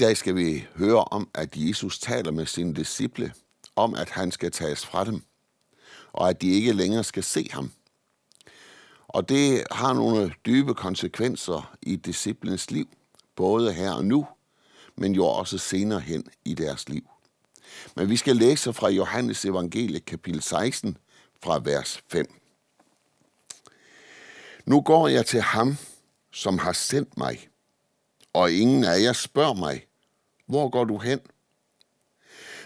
dag skal vi høre om, at Jesus taler med sine disciple om, at han skal tages fra dem, og at de ikke længere skal se ham. Og det har nogle dybe konsekvenser i disciplens liv, både her og nu, men jo også senere hen i deres liv. Men vi skal læse fra Johannes evangelie kapitel 16 fra vers 5. Nu går jeg til ham, som har sendt mig, og ingen af jer spørger mig, hvor går du hen?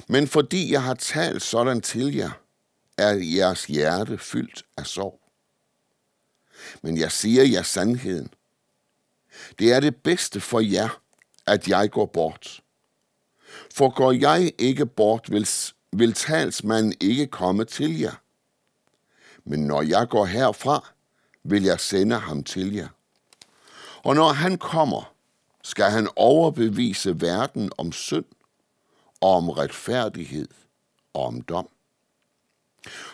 Men fordi jeg har talt sådan til jer, er jeres hjerte fyldt af sorg. Men jeg siger jer sandheden. Det er det bedste for jer, at jeg går bort. For går jeg ikke bort, vil, vil talsmanden ikke komme til jer. Men når jeg går herfra, vil jeg sende ham til jer. Og når han kommer, skal han overbevise verden om synd og om retfærdighed og om dom.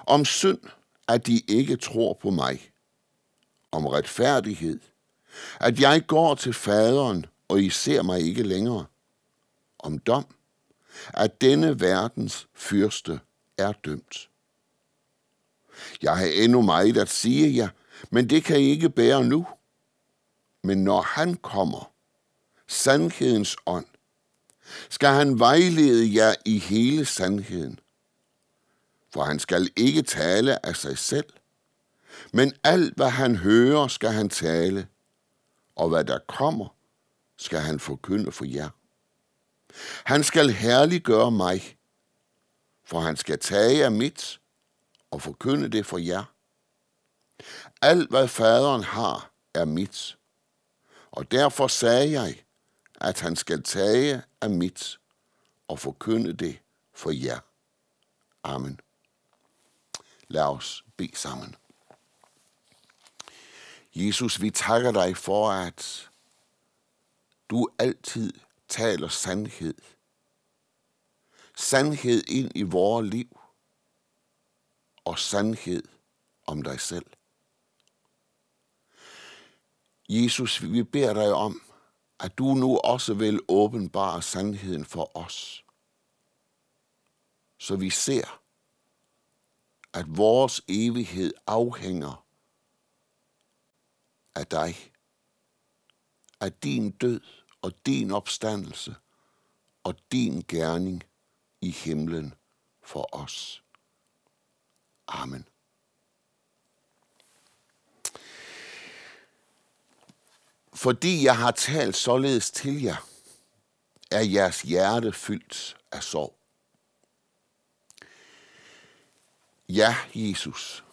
Om synd, at de ikke tror på mig. Om retfærdighed, at jeg går til faderen, og I ser mig ikke længere. Om dom, at denne verdens fyrste er dømt. Jeg har endnu meget at sige jer, men det kan I ikke bære nu. Men når han kommer, sandhedens ånd, skal han vejlede jer i hele sandheden. For han skal ikke tale af sig selv, men alt hvad han hører, skal han tale, og hvad der kommer, skal han forkynde for jer. Han skal herliggøre mig, for han skal tage af mit og forkynde det for jer. Alt hvad faderen har, er mit. Og derfor sagde jeg, at han skal tage af mit og forkynde det for jer. Amen. Lad os bede sammen. Jesus, vi takker dig for, at du altid taler sandhed. Sandhed ind i vores liv og sandhed om dig selv. Jesus, vi beder dig om, at du nu også vil åbenbare sandheden for os. Så vi ser, at vores evighed afhænger af dig, af din død og din opstandelse og din gerning i himlen for os. Amen. Fordi jeg har talt således til jer, er jeres hjerte fyldt af sorg. Ja, Jesus.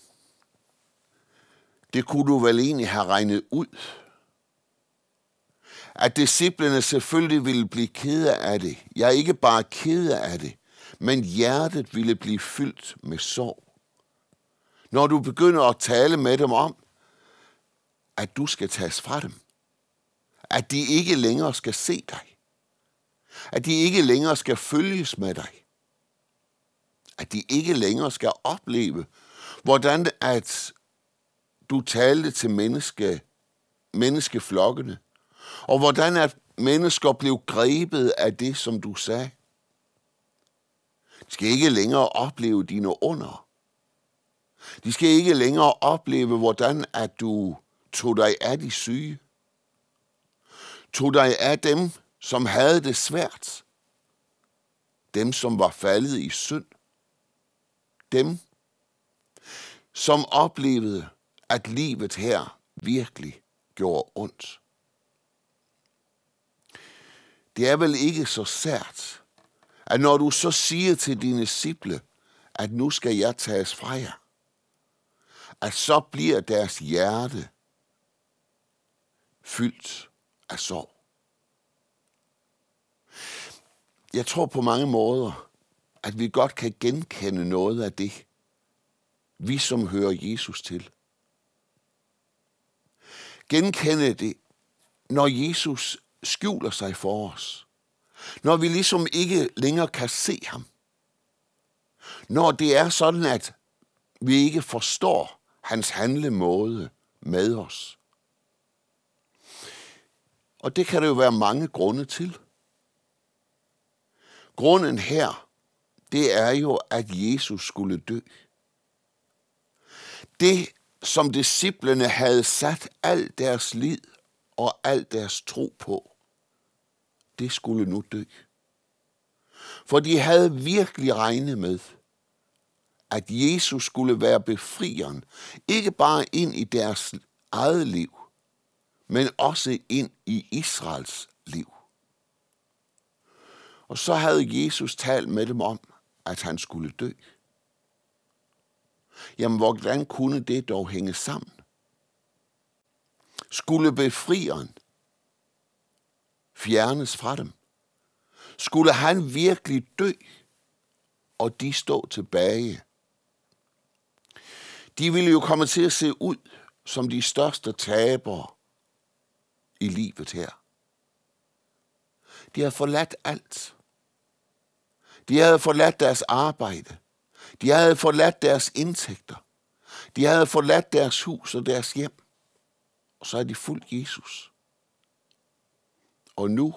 Det kunne du vel egentlig have regnet ud. At disciplene selvfølgelig ville blive kede af det. Jeg ikke bare kede af det, men hjertet ville blive fyldt med sorg. Når du begynder at tale med dem om, at du skal tages fra dem at de ikke længere skal se dig. At de ikke længere skal følges med dig. At de ikke længere skal opleve, hvordan at du talte til menneske, menneskeflokkene, og hvordan at mennesker blev grebet af det, som du sagde. De skal ikke længere opleve dine under. De skal ikke længere opleve, hvordan at du tog dig af de syge tog dig af dem, som havde det svært. Dem, som var faldet i synd. Dem, som oplevede, at livet her virkelig gjorde ondt. Det er vel ikke så sært, at når du så siger til dine disciple, at nu skal jeg tages fra jer, at så bliver deres hjerte fyldt af sorg. Jeg tror på mange måder, at vi godt kan genkende noget af det, vi som hører Jesus til. Genkende det, når Jesus skjuler sig for os. Når vi ligesom ikke længere kan se ham. Når det er sådan, at vi ikke forstår hans handlemåde med os. Og det kan der jo være mange grunde til. Grunden her, det er jo, at Jesus skulle dø. Det, som disciplene havde sat al deres lid og al deres tro på, det skulle nu dø. For de havde virkelig regnet med, at Jesus skulle være befrieren, ikke bare ind i deres eget liv, men også ind i Israels liv. Og så havde Jesus talt med dem om, at han skulle dø. Jamen, hvordan kunne det dog hænge sammen? Skulle befrieren fjernes fra dem? Skulle han virkelig dø, og de stå tilbage? De ville jo komme til at se ud som de største tabere i livet her. De har forladt alt. De havde forladt deres arbejde. De havde forladt deres indtægter. De havde forladt deres hus og deres hjem. Og så er de fuldt Jesus. Og nu,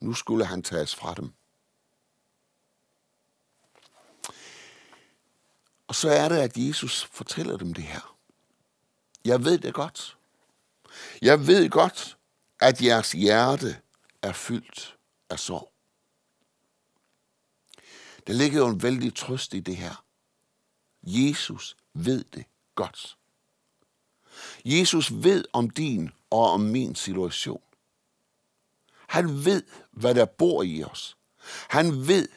nu skulle han tages fra dem. Og så er det, at Jesus fortæller dem det her. Jeg ved det godt. Jeg ved godt, at jeres hjerte er fyldt af sorg. Der ligger jo en vældig trøst i det her. Jesus ved det godt. Jesus ved om din og om min situation. Han ved, hvad der bor i os. Han ved,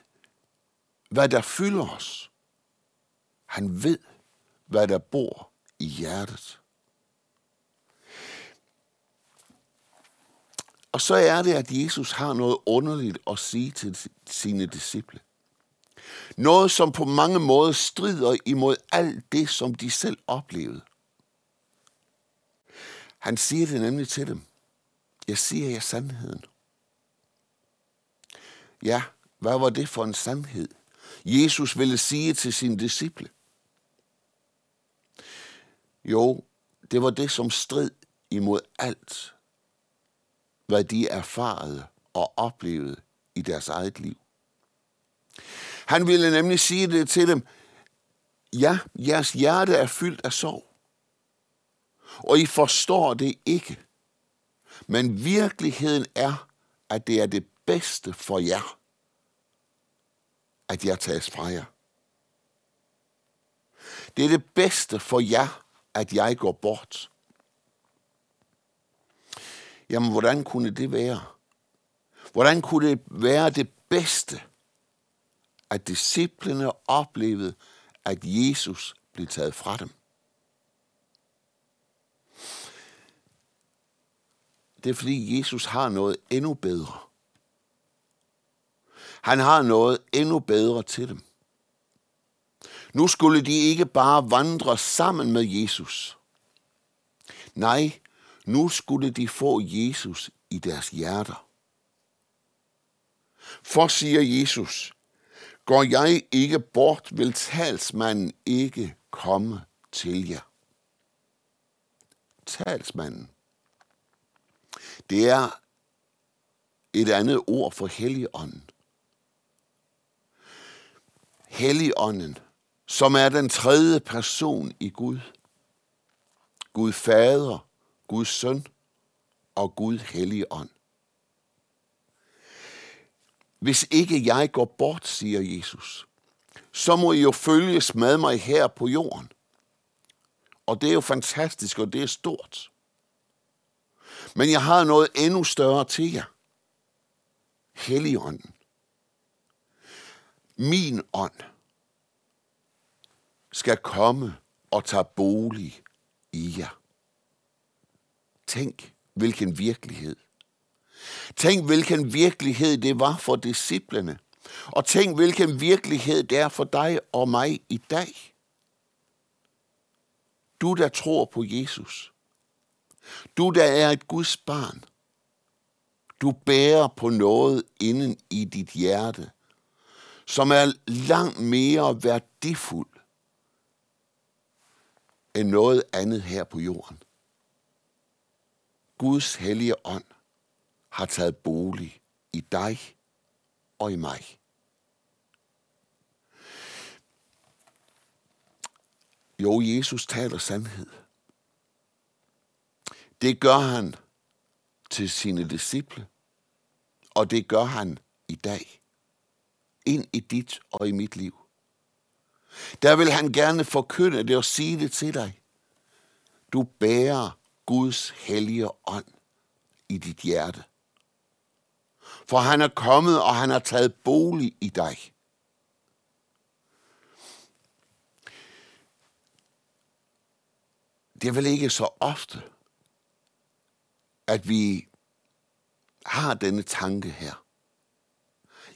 hvad der fylder os. Han ved, hvad der bor i hjertet. Og så er det, at Jesus har noget underligt at sige til sine disciple. Noget, som på mange måder strider imod alt det, som de selv oplevede. Han siger det nemlig til dem. Jeg siger jer sandheden. Ja, hvad var det for en sandhed? Jesus ville sige til sine disciple. Jo, det var det, som strid imod alt, hvad de erfarede og oplevede i deres eget liv. Han ville nemlig sige det til dem, ja, jeres hjerte er fyldt af sorg, og I forstår det ikke. Men virkeligheden er, at det er det bedste for jer, at jeg tages fra jer. Det er det bedste for jer, at jeg går bort. Jamen, hvordan kunne det være? Hvordan kunne det være det bedste, at disciplene oplevede, at Jesus blev taget fra dem? Det er fordi Jesus har noget endnu bedre. Han har noget endnu bedre til dem. Nu skulle de ikke bare vandre sammen med Jesus. Nej, nu skulle de få Jesus i deres hjerter. For siger Jesus, går jeg ikke bort, vil talsmanden ikke komme til jer. Talsmanden. Det er et andet ord for Helligånden. Helligånden, som er den tredje person i Gud. Gud Fader, Guds søn og Gud hellige ånd. Hvis ikke jeg går bort, siger Jesus, så må I jo følges med mig her på jorden. Og det er jo fantastisk, og det er stort. Men jeg har noget endnu større til jer. Helligånden. Min ånd skal komme og tage bolig i jer. Tænk, hvilken virkelighed. Tænk, hvilken virkelighed det var for disciplene. Og tænk, hvilken virkelighed det er for dig og mig i dag. Du, der tror på Jesus. Du, der er et Guds barn. Du bærer på noget inden i dit hjerte, som er langt mere værdifuld end noget andet her på jorden. Guds hellige ånd har taget bolig i dig og i mig. Jo, Jesus taler sandhed. Det gør han til sine disciple, og det gør han i dag. Ind i dit og i mit liv. Der vil han gerne forkynde det og sige det til dig. Du bærer Guds hellige ånd i dit hjerte. For han er kommet, og han har taget bolig i dig. Det er vel ikke så ofte, at vi har denne tanke her.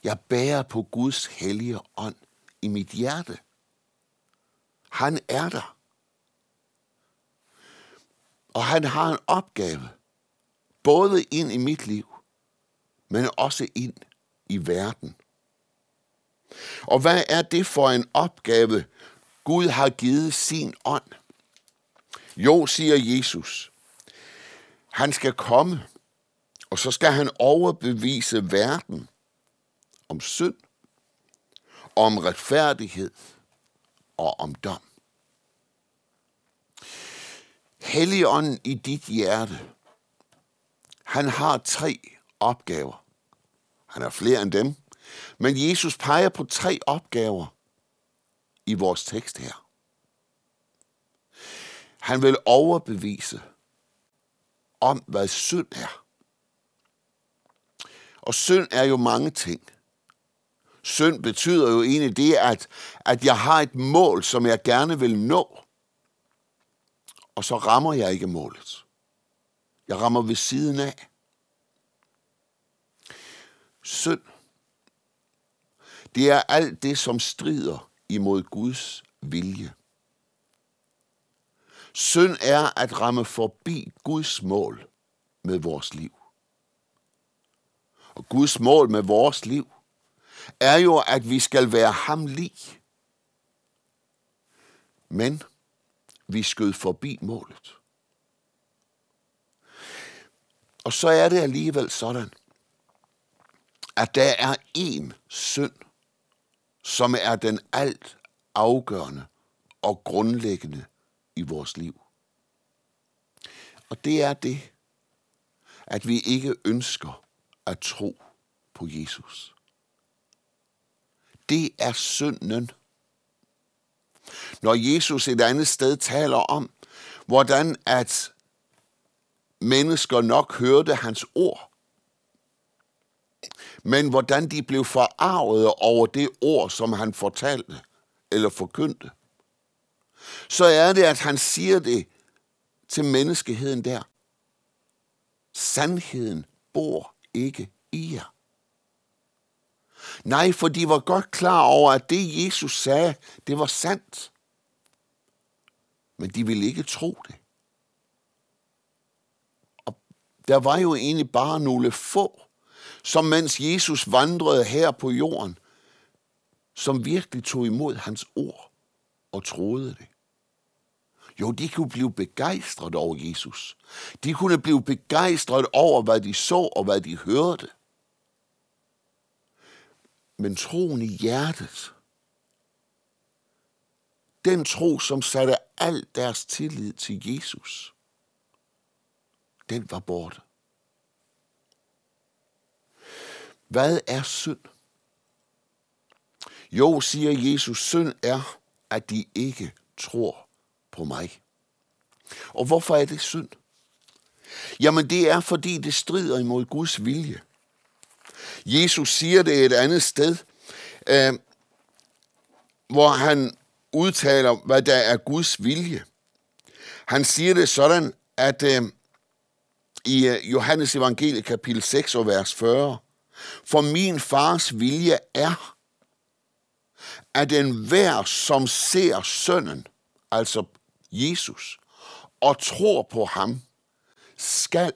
Jeg bærer på Guds hellige ånd i mit hjerte. Han er der. Og han har en opgave, både ind i mit liv, men også ind i verden. Og hvad er det for en opgave, Gud har givet sin ånd? Jo, siger Jesus, han skal komme, og så skal han overbevise verden om synd, om retfærdighed og om dom. Helligånden i dit hjerte, han har tre opgaver. Han har flere end dem, men Jesus peger på tre opgaver i vores tekst her. Han vil overbevise om, hvad synd er. Og synd er jo mange ting. Synd betyder jo egentlig det, at, at jeg har et mål, som jeg gerne vil nå, og så rammer jeg ikke målet. Jeg rammer ved siden af. Synd, det er alt det, som strider imod Guds vilje. Synd er at ramme forbi Guds mål med vores liv. Og Guds mål med vores liv er jo, at vi skal være ham lig. Men vi skød forbi målet. Og så er det alligevel sådan, at der er én synd, som er den alt afgørende og grundlæggende i vores liv. Og det er det, at vi ikke ønsker at tro på Jesus. Det er synden. Når Jesus et andet sted taler om, hvordan at mennesker nok hørte hans ord, men hvordan de blev forarvet over det ord, som han fortalte eller forkyndte, så er det, at han siger det til menneskeheden der. Sandheden bor ikke i jer. Nej, for de var godt klar over, at det Jesus sagde, det var sandt. Men de ville ikke tro det. Og der var jo egentlig bare nogle få, som mens Jesus vandrede her på jorden, som virkelig tog imod hans ord og troede det. Jo, de kunne blive begejstret over Jesus. De kunne blive begejstret over, hvad de så og hvad de hørte. Men troen i hjertet, den tro, som satte al deres tillid til Jesus, den var borte. Hvad er synd? Jo, siger Jesus, synd er, at de ikke tror på mig. Og hvorfor er det synd? Jamen det er, fordi det strider imod Guds vilje. Jesus siger det et andet sted, øh, hvor han udtaler, hvad der er Guds vilje. Han siger det sådan, at øh, i øh, Johannes evangelie kapitel 6 og vers 40, for min fars vilje er, at enhver, som ser sønnen, altså Jesus, og tror på ham, skal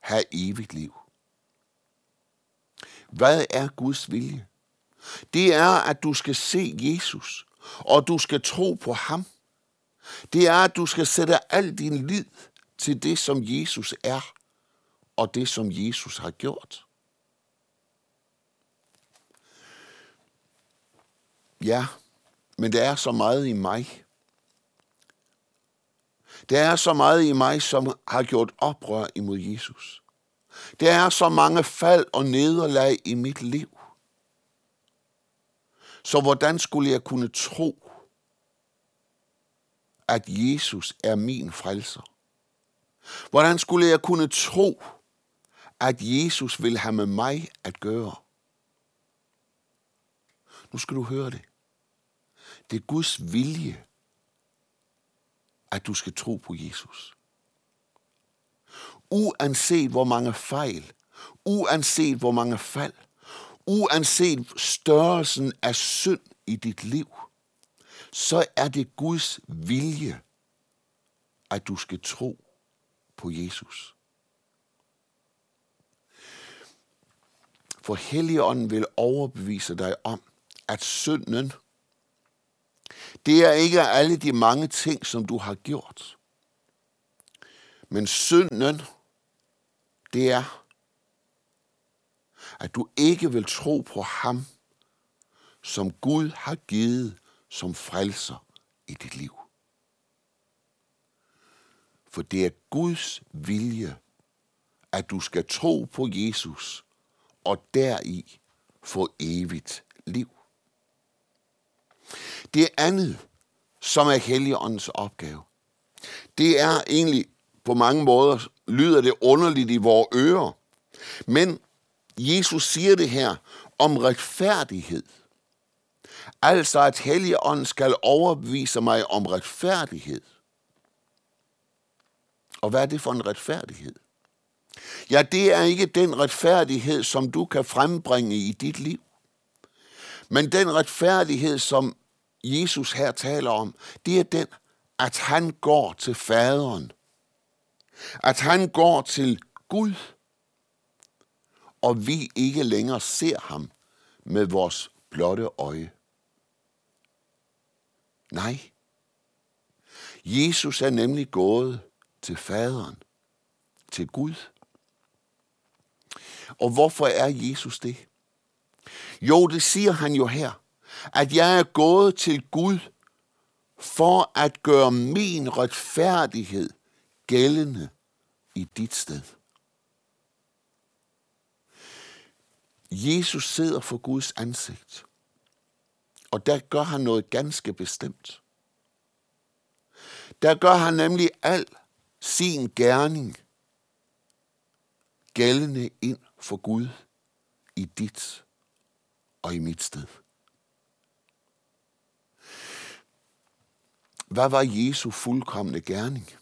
have evigt liv. Hvad er Guds vilje? Det er, at du skal se Jesus, og du skal tro på ham. Det er, at du skal sætte al din lid til det, som Jesus er, og det, som Jesus har gjort. Ja, men der er så meget i mig. Der er så meget i mig, som har gjort oprør imod Jesus. Der er så mange fald og nederlag i mit liv. Så hvordan skulle jeg kunne tro, at Jesus er min frelser? Hvordan skulle jeg kunne tro, at Jesus vil have med mig at gøre? Nu skal du høre det. Det er Guds vilje, at du skal tro på Jesus. Uanset hvor mange fejl, uanset hvor mange fald, uanset størrelsen af synd i dit liv, så er det Guds vilje, at du skal tro på Jesus. For Helligånden vil overbevise dig om, at synden, det er ikke alle de mange ting, som du har gjort. Men synden, det er, at du ikke vil tro på ham, som Gud har givet som frelser i dit liv. For det er Guds vilje, at du skal tro på Jesus og deri få evigt liv. Det andet, som er Helligåndens opgave, det er egentlig på mange måder, lyder det underligt i vores ører. Men Jesus siger det her om retfærdighed. Altså at Helligånden skal overbevise mig om retfærdighed. Og hvad er det for en retfærdighed? Ja, det er ikke den retfærdighed, som du kan frembringe i dit liv. Men den retfærdighed, som Jesus her taler om, det er den, at han går til faderen. At han går til Gud, og vi ikke længere ser ham med vores blotte øje. Nej. Jesus er nemlig gået til faderen, til Gud. Og hvorfor er Jesus det? Jo, det siger han jo her, at jeg er gået til Gud for at gøre min retfærdighed gældende i dit sted. Jesus sidder for Guds ansigt, og der gør han noget ganske bestemt. Der gør han nemlig al sin gerning gældende ind for Gud i dit og i mit sted. Hvad var Jesu fuldkommende gerning?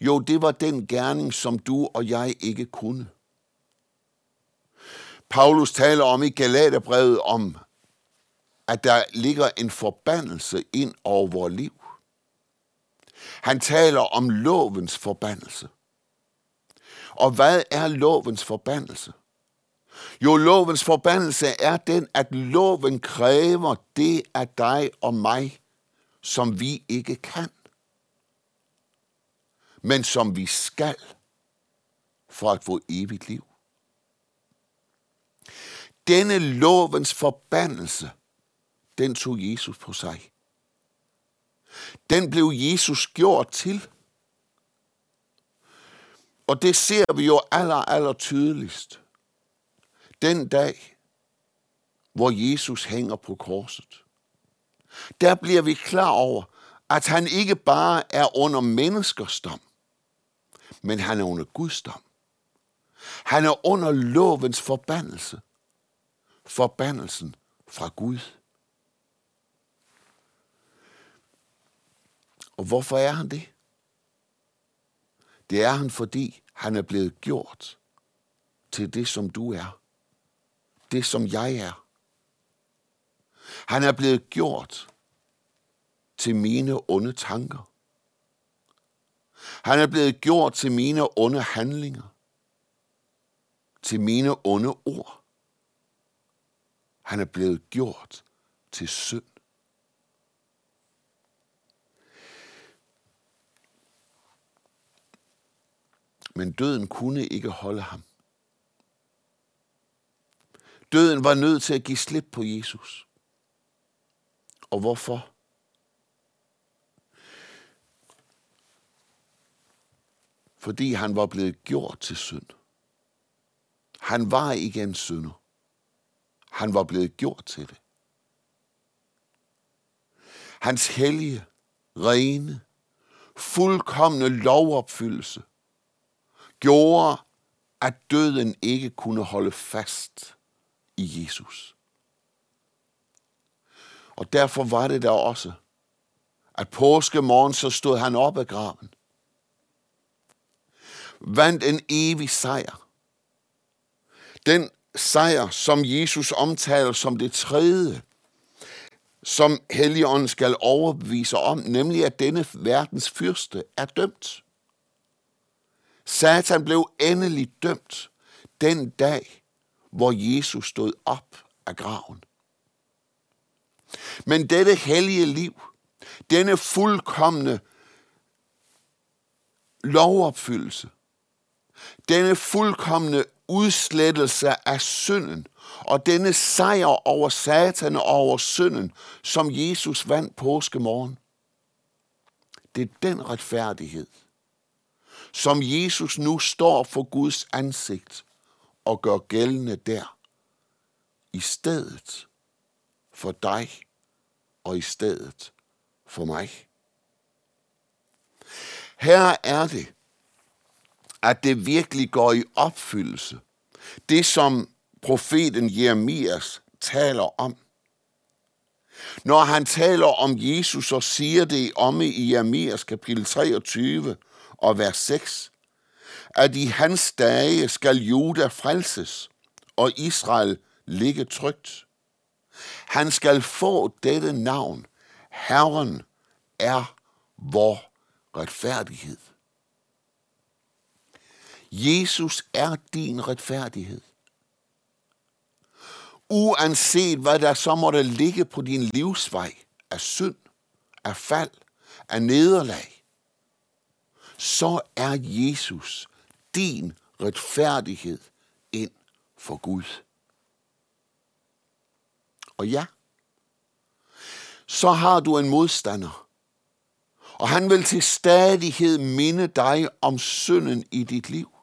Jo, det var den gerning, som du og jeg ikke kunne. Paulus taler om i Galaterbrevet om, at der ligger en forbandelse ind over vores liv. Han taler om lovens forbandelse. Og hvad er lovens forbandelse? Jo, lovens forbandelse er den, at loven kræver det af dig og mig, som vi ikke kan, men som vi skal for at få evigt liv. Denne lovens forbandelse, den tog Jesus på sig. Den blev Jesus gjort til. Og det ser vi jo aller, aller tydeligst. Den dag, hvor Jesus hænger på korset. Der bliver vi klar over, at han ikke bare er under menneskers dom, men han er under Guds dom. Han er under lovens forbandelse. Forbandelsen fra Gud. Og hvorfor er han det? Det er han, fordi han er blevet gjort til det, som du er. Det, som jeg er. Han er blevet gjort til mine onde tanker. Han er blevet gjort til mine onde handlinger. Til mine onde ord. Han er blevet gjort til synd. Men døden kunne ikke holde ham. Døden var nødt til at give slip på Jesus. Og hvorfor? Fordi han var blevet gjort til synd. Han var ikke en synder. Han var blevet gjort til det. Hans hellige, rene, fuldkommende lovopfyldelse gjorde, at døden ikke kunne holde fast i Jesus. Og derfor var det der også, at påskemorgen så stod han op af graven. Vandt en evig sejr. Den sejr, som Jesus omtaler som det tredje, som Helligånden skal overbevise om, nemlig at denne verdens fyrste er dømt. Satan blev endelig dømt den dag, hvor Jesus stod op af graven. Men dette hellige liv, denne fuldkommende lovopfyldelse, denne fuldkommende udslettelse af synden, og denne sejr over satan og over synden, som Jesus vandt påskemorgen, det er den retfærdighed, som Jesus nu står for Guds ansigt og gør gældende der, i stedet for dig og i stedet for mig. Her er det, at det virkelig går i opfyldelse. Det, som profeten Jeremias taler om. Når han taler om Jesus og siger det om i Jeremias kapitel 23 og vers 6, at i hans dage skal Juda frelses, og Israel ligge trygt. Han skal få dette navn. Herren er vor retfærdighed. Jesus er din retfærdighed. Uanset hvad der så måtte ligge på din livsvej af synd, af fald, af nederlag, så er Jesus din retfærdighed ind for Gud. Og ja, så har du en modstander, og han vil til stadighed minde dig om synden i dit liv.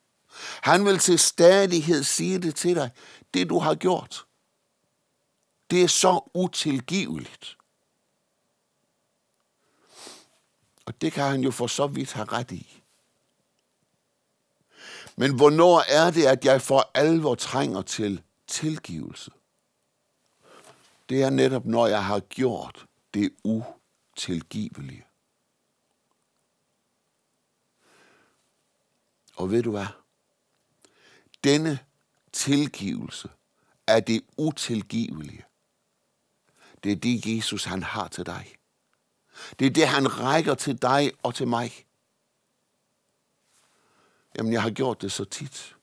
Han vil til stadighed sige det til dig, det du har gjort. Det er så utilgiveligt. Og det kan han jo for så vidt have ret i. Men hvornår er det, at jeg for alvor trænger til tilgivelse? Det er netop, når jeg har gjort det utilgivelige. Og ved du hvad? Denne tilgivelse er det utilgivelige. Det er det, Jesus han har til dig. Det er det, han rækker til dig og til mig. Jamen, jeg har gjort det så tit.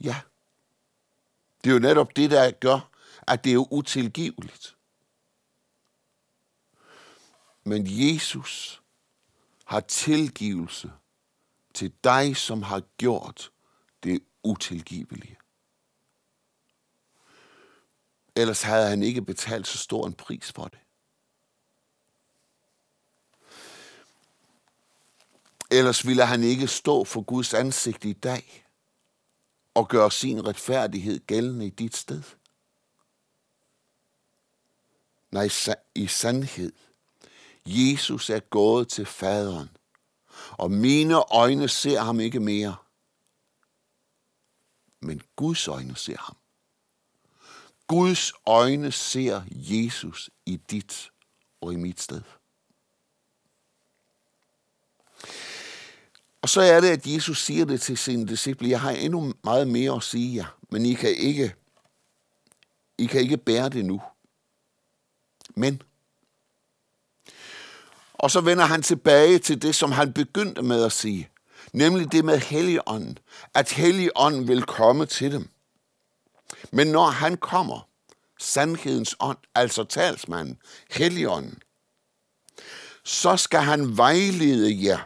Ja. Det er jo netop det, der gør, at det er utilgiveligt. Men Jesus har tilgivelse til dig, som har gjort det utilgivelige. Ellers havde han ikke betalt så stor en pris for det. Ellers ville han ikke stå for Guds ansigt i dag og gøre sin retfærdighed gældende i dit sted. Nej, i sandhed. Jesus er gået til faderen, og mine øjne ser ham ikke mere. Men Guds øjne ser ham. Guds øjne ser Jesus i dit og i mit sted. Og så er det, at Jesus siger det til sine disciple, jeg har endnu meget mere at sige jer, men I kan ikke, I kan ikke bære det nu. Men, og så vender han tilbage til det, som han begyndte med at sige, nemlig det med Helligånden, at Helligånden vil komme til dem. Men når han kommer, sandhedens ånd, altså talsmanden, Helligånden, så skal han vejlede jer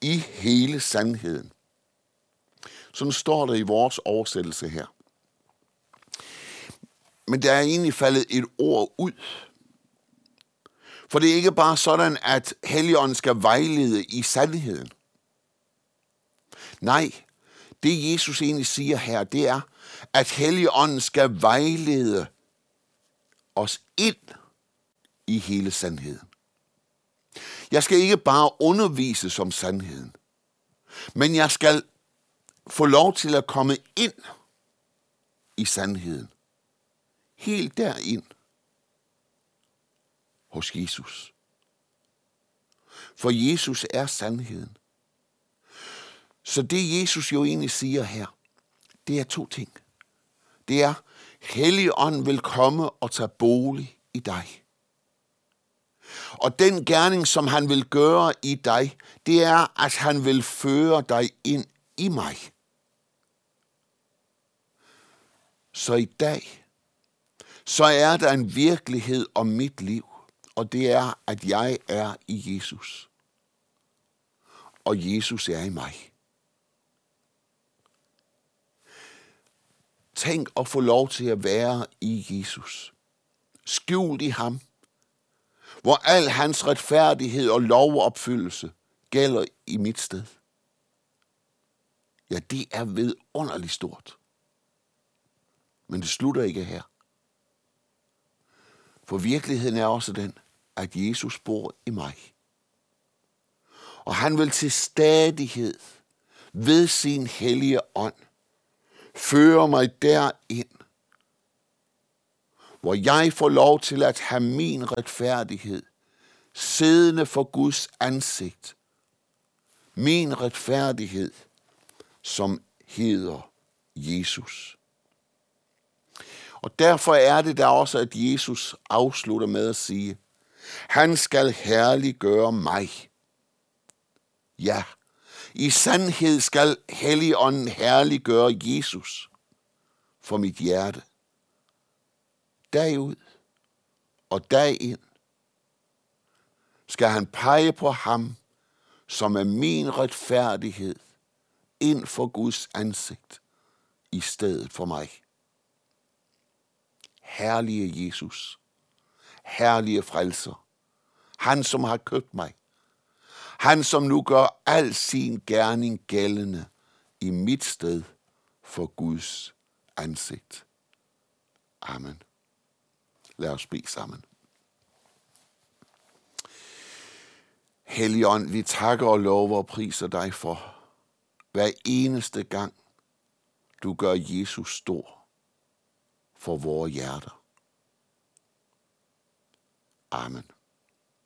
i hele sandheden. Sådan står der i vores oversættelse her. men der er egentlig faldet et ord ud. For det er ikke bare sådan, at Helligånden skal vejlede i sandheden. Nej, det Jesus egentlig siger her, det er, at Helligånden skal vejlede os ind i hele sandheden. Jeg skal ikke bare undervise som sandheden, men jeg skal få lov til at komme ind i sandheden. Helt derind hos Jesus. For Jesus er sandheden. Så det Jesus jo egentlig siger her, det er to ting. Det er, Helligånden vil komme og tage bolig i dig. Og den gerning, som han vil gøre i dig, det er, at han vil føre dig ind i mig. Så i dag, så er der en virkelighed om mit liv, og det er, at jeg er i Jesus. Og Jesus er i mig. Tænk at få lov til at være i Jesus. Skjult i ham. Hvor al hans retfærdighed og lovopfyldelse gælder i mit sted. Ja, det er vidunderligt stort. Men det slutter ikke her. For virkeligheden er også den, at Jesus bor i mig. Og han vil til stadighed ved sin hellige ånd føre mig derind, hvor jeg får lov til at have min retfærdighed siddende for Guds ansigt. Min retfærdighed, som hedder Jesus. Og derfor er det der også, at Jesus afslutter med at sige, han skal herliggøre mig. Ja, i sandhed skal Helligånden herliggøre Jesus for mit hjerte. Dag ud og dag ind skal han pege på ham, som er min retfærdighed, ind for Guds ansigt i stedet for mig. Herlige Jesus, herlige frelser, han som har købt mig, han som nu gør al sin gerning gældende i mit sted for Guds ansigt. Amen. Lad os bede sammen. Helligånd, vi takker og lover og priser dig for hver eneste gang, du gør Jesus stor for vores hjerter. Amen.